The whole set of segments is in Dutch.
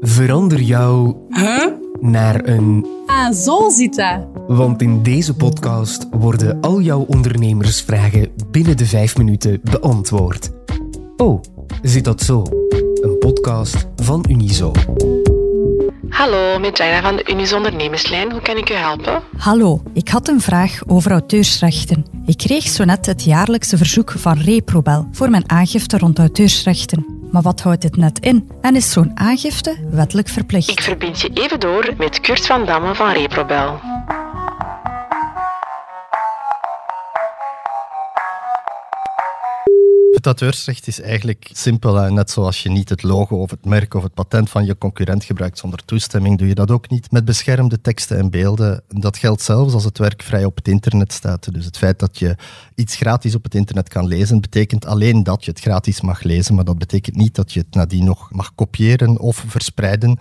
Verander jou Huh? naar een. Ah, zo zit dat. Want in deze podcast worden al jouw ondernemersvragen binnen de vijf minuten beantwoord. Oh, zit dat zo? Een podcast van Unizo. Hallo, met Jaina van de Unis Ondernemerslijn. Hoe kan ik u helpen? Hallo, ik had een vraag over auteursrechten. Ik kreeg zo net het jaarlijkse verzoek van Reprobel voor mijn aangifte rond auteursrechten. Maar wat houdt dit net in? En is zo'n aangifte wettelijk verplicht? Ik verbind je even door met Kurt van Damme van Reprobel. Het auteursrecht is eigenlijk simpel. Hè. Net zoals je niet het logo of het merk of het patent van je concurrent gebruikt zonder toestemming, doe je dat ook niet met beschermde teksten en beelden. Dat geldt zelfs als het werk vrij op het internet staat. Dus het feit dat je iets gratis op het internet kan lezen, betekent alleen dat je het gratis mag lezen, maar dat betekent niet dat je het nadien nog mag kopiëren of verspreiden.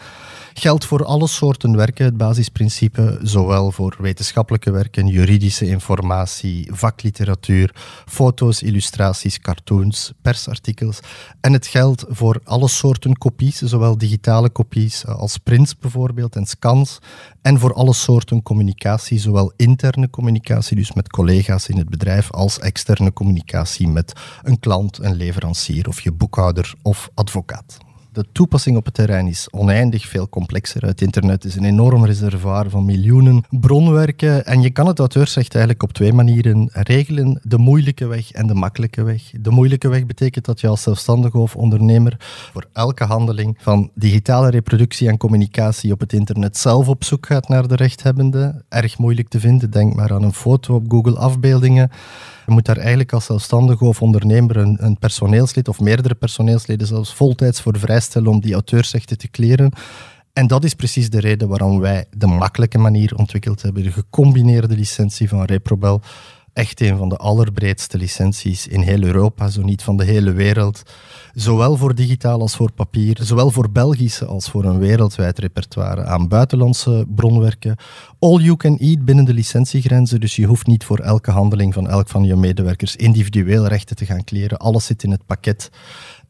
Geldt voor alle soorten werken, het basisprincipe, zowel voor wetenschappelijke werken, juridische informatie, vakliteratuur, foto's, illustraties, cartoons, persartikels. En het geldt voor alle soorten kopies, zowel digitale kopies als prints bijvoorbeeld en scans. En voor alle soorten communicatie, zowel interne communicatie, dus met collega's in het bedrijf, als externe communicatie met een klant, een leverancier of je boekhouder of advocaat. De toepassing op het terrein is oneindig veel complexer. Het internet is een enorm reservoir van miljoenen bronwerken en je kan het auteursrecht eigenlijk op twee manieren regelen. De moeilijke weg en de makkelijke weg. De moeilijke weg betekent dat je als zelfstandige of ondernemer voor elke handeling van digitale reproductie en communicatie op het internet zelf op zoek gaat naar de rechthebbende. Erg moeilijk te vinden. Denk maar aan een foto op Google afbeeldingen. Je moet daar eigenlijk als zelfstandige of ondernemer een, een personeelslid of meerdere personeelsleden zelfs voltijds voor vrijstellen om die auteursrechten te kleren. En dat is precies de reden waarom wij de makkelijke manier ontwikkeld hebben, de gecombineerde licentie van Reprobel. Echt een van de allerbreedste licenties in heel Europa, zo niet van de hele wereld. Zowel voor digitaal als voor papier, zowel voor Belgische als voor een wereldwijd repertoire aan buitenlandse bronwerken. All you can eat binnen de licentiegrenzen, dus je hoeft niet voor elke handeling van elk van je medewerkers individueel rechten te gaan kleren. Alles zit in het pakket.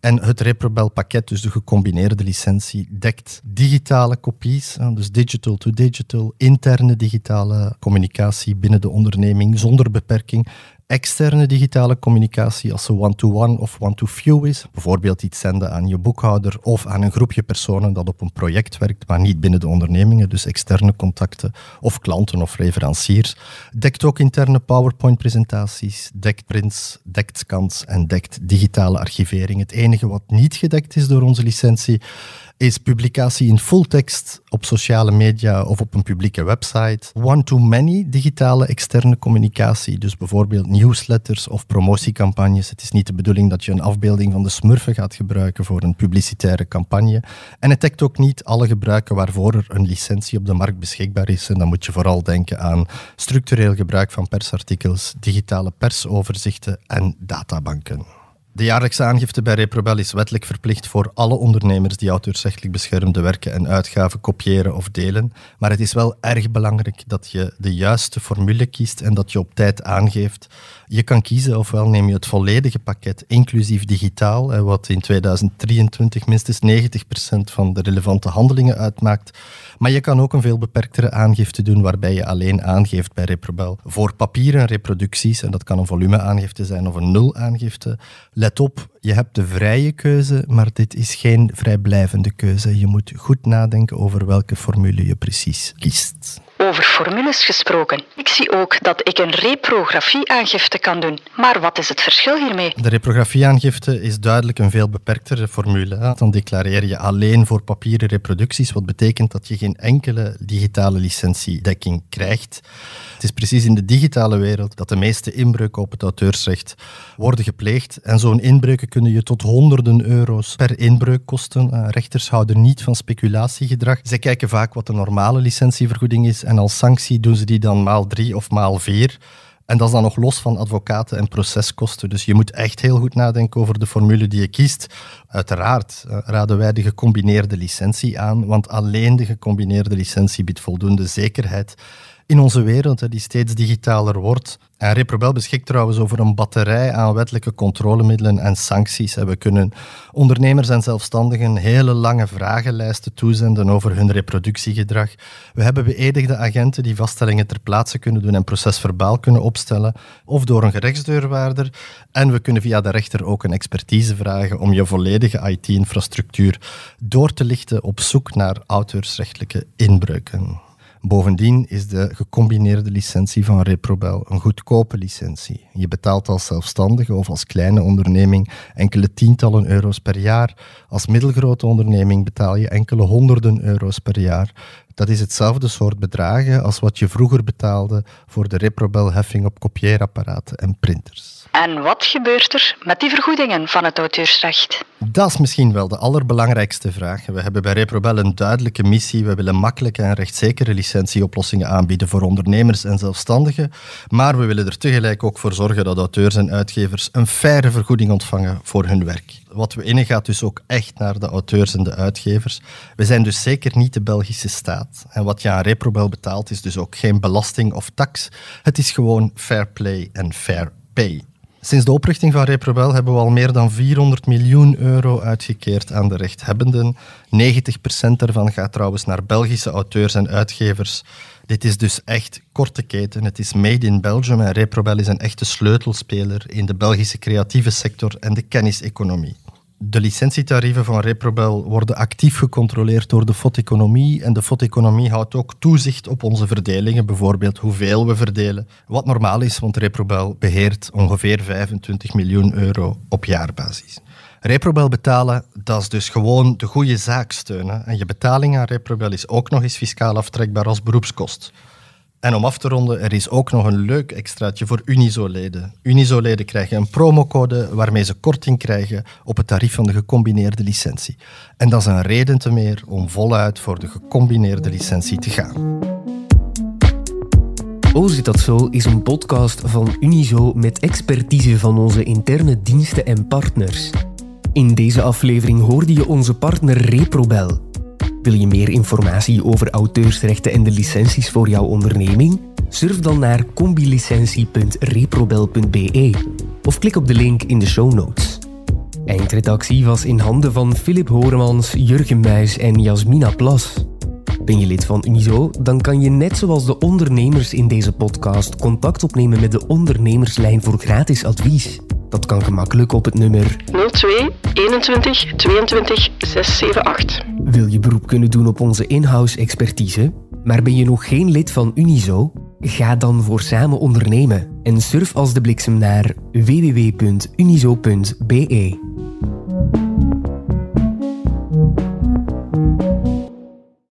En het Reprobel pakket, dus de gecombineerde licentie, dekt digitale kopies, dus digital to digital, interne digitale communicatie binnen de onderneming zonder beperking externe digitale communicatie als ze one-to-one of one-to-few is. Bijvoorbeeld iets zenden aan je boekhouder of aan een groepje personen dat op een project werkt, maar niet binnen de ondernemingen, dus externe contacten of klanten of leveranciers. Dekt ook interne PowerPoint-presentaties, dekt prints, dekt scans en dekt digitale archivering. Het enige wat niet gedekt is door onze licentie is publicatie in fulltekst op sociale media of op een publieke website. One-to-many digitale externe communicatie, dus bijvoorbeeld newsletters of promotiecampagnes. Het is niet de bedoeling dat je een afbeelding van de smurfen gaat gebruiken voor een publicitaire campagne. En het dekt ook niet alle gebruiken waarvoor er een licentie op de markt beschikbaar is. En dan moet je vooral denken aan structureel gebruik van persartikels, digitale persoverzichten en databanken. De jaarlijkse aangifte bij Reprobel is wettelijk verplicht voor alle ondernemers die auteursrechtelijk beschermde werken en uitgaven kopiëren of delen. Maar het is wel erg belangrijk dat je de juiste formule kiest en dat je op tijd aangeeft. Je kan kiezen ofwel neem je het volledige pakket, inclusief digitaal, wat in 2023 minstens 90% van de relevante handelingen uitmaakt. Maar je kan ook een veel beperktere aangifte doen waarbij je alleen aangeeft bij Reprobel. Voor papieren reproducties, en dat kan een volumeaangifte zijn of een nul-aangifte, let op, je hebt de vrije keuze, maar dit is geen vrijblijvende keuze. Je moet goed nadenken over welke formule je precies kiest. Over formules gesproken. Ik zie ook dat ik een reprografie-aangifte kan doen. Maar wat is het verschil hiermee? De reprografie-aangifte is duidelijk een veel beperktere formule. Dan declareer je alleen voor papieren reproducties, wat betekent dat je geen enkele digitale licentiedekking krijgt. Het is precies in de digitale wereld dat de meeste inbreuken op het auteursrecht worden gepleegd. En zo'n inbreuken kunnen je tot honderden euro's per inbreuk kosten. Uh, rechters houden niet van speculatiegedrag. Zij kijken vaak wat de normale licentievergoeding is en als sanctie doen ze die dan maal drie of maal vier. En dat is dan nog los van advocaten en proceskosten. Dus je moet echt heel goed nadenken over de formule die je kiest. Uiteraard uh, raden wij de gecombineerde licentie aan, want alleen de gecombineerde licentie biedt voldoende zekerheid in onze wereld, die steeds digitaler wordt. En Reprobel beschikt trouwens over een batterij aan wettelijke controlemiddelen en sancties. We kunnen ondernemers en zelfstandigen hele lange vragenlijsten toezenden over hun reproductiegedrag. We hebben beëdigde agenten die vaststellingen ter plaatse kunnen doen en procesverbaal kunnen opstellen, of door een gerechtsdeurwaarder. En we kunnen via de rechter ook een expertise vragen om je volledige IT-infrastructuur door te lichten op zoek naar auteursrechtelijke inbreuken. Bovendien is de gecombineerde licentie van Reprobel een goedkope licentie. Je betaalt als zelfstandige of als kleine onderneming enkele tientallen euro's per jaar. Als middelgrote onderneming betaal je enkele honderden euro's per jaar. Dat is hetzelfde soort bedragen als wat je vroeger betaalde voor de Reprobel-heffing op kopieerapparaten en printers. En wat gebeurt er met die vergoedingen van het auteursrecht? Dat is misschien wel de allerbelangrijkste vraag. We hebben bij Reprobel een duidelijke missie. We willen makkelijke en rechtszekere licentieoplossingen aanbieden voor ondernemers en zelfstandigen. Maar we willen er tegelijk ook voor zorgen dat auteurs en uitgevers een faire vergoeding ontvangen voor hun werk. Wat we innen gaat dus ook echt naar de auteurs en de uitgevers. We zijn dus zeker niet de Belgische staat. En wat je aan Reprobel betaalt is dus ook geen belasting of tax. Het is gewoon fair play en fair pay. Sinds de oprichting van Reprobel hebben we al meer dan 400 miljoen euro uitgekeerd aan de rechthebbenden. 90% daarvan gaat trouwens naar Belgische auteurs en uitgevers. Dit is dus echt korte keten. Het is made in Belgium en Reprobel is een echte sleutelspeler in de Belgische creatieve sector en de kenniseconomie. De licentietarieven van Reprobel worden actief gecontroleerd door de FOD-economie en de FOD-economie houdt ook toezicht op onze verdelingen, bijvoorbeeld hoeveel we verdelen. Wat normaal is, want Reprobel beheert ongeveer 25 miljoen euro op jaarbasis. Reprobel betalen, dat is dus gewoon de goede zaak steunen. En je betaling aan Reprobel is ook nog eens fiscaal aftrekbaar als beroepskost. En om af te ronden, er is ook nog een leuk extraatje voor Unizo-leden. Unizo-leden krijgen een promocode waarmee ze korting krijgen op het tarief van de gecombineerde licentie. En dat is een reden te meer om voluit voor de gecombineerde licentie te gaan. Oh zit dat zo is een podcast van Unizo met expertise van onze interne diensten en partners. In deze aflevering hoorde je onze partner Reprobel. Wil je meer informatie over auteursrechten en de licenties voor jouw onderneming? Surf dan naar combilicentie.reprobel.be of klik op de link in de show notes. Eindredactie was in handen van Philip Horemans, Jurgen Muis en Jasmina Plas. Ben je lid van Unizo, dan kan je net zoals de ondernemers in deze podcast contact opnemen met de ondernemerslijn voor gratis advies. Dat kan gemakkelijk op het nummer 02 21 22 678. Wil je beroep kunnen doen op onze in-house expertise, maar ben je nog geen lid van Unizo? Ga dan voor samen ondernemen en surf als de bliksem naar www.unizo.be.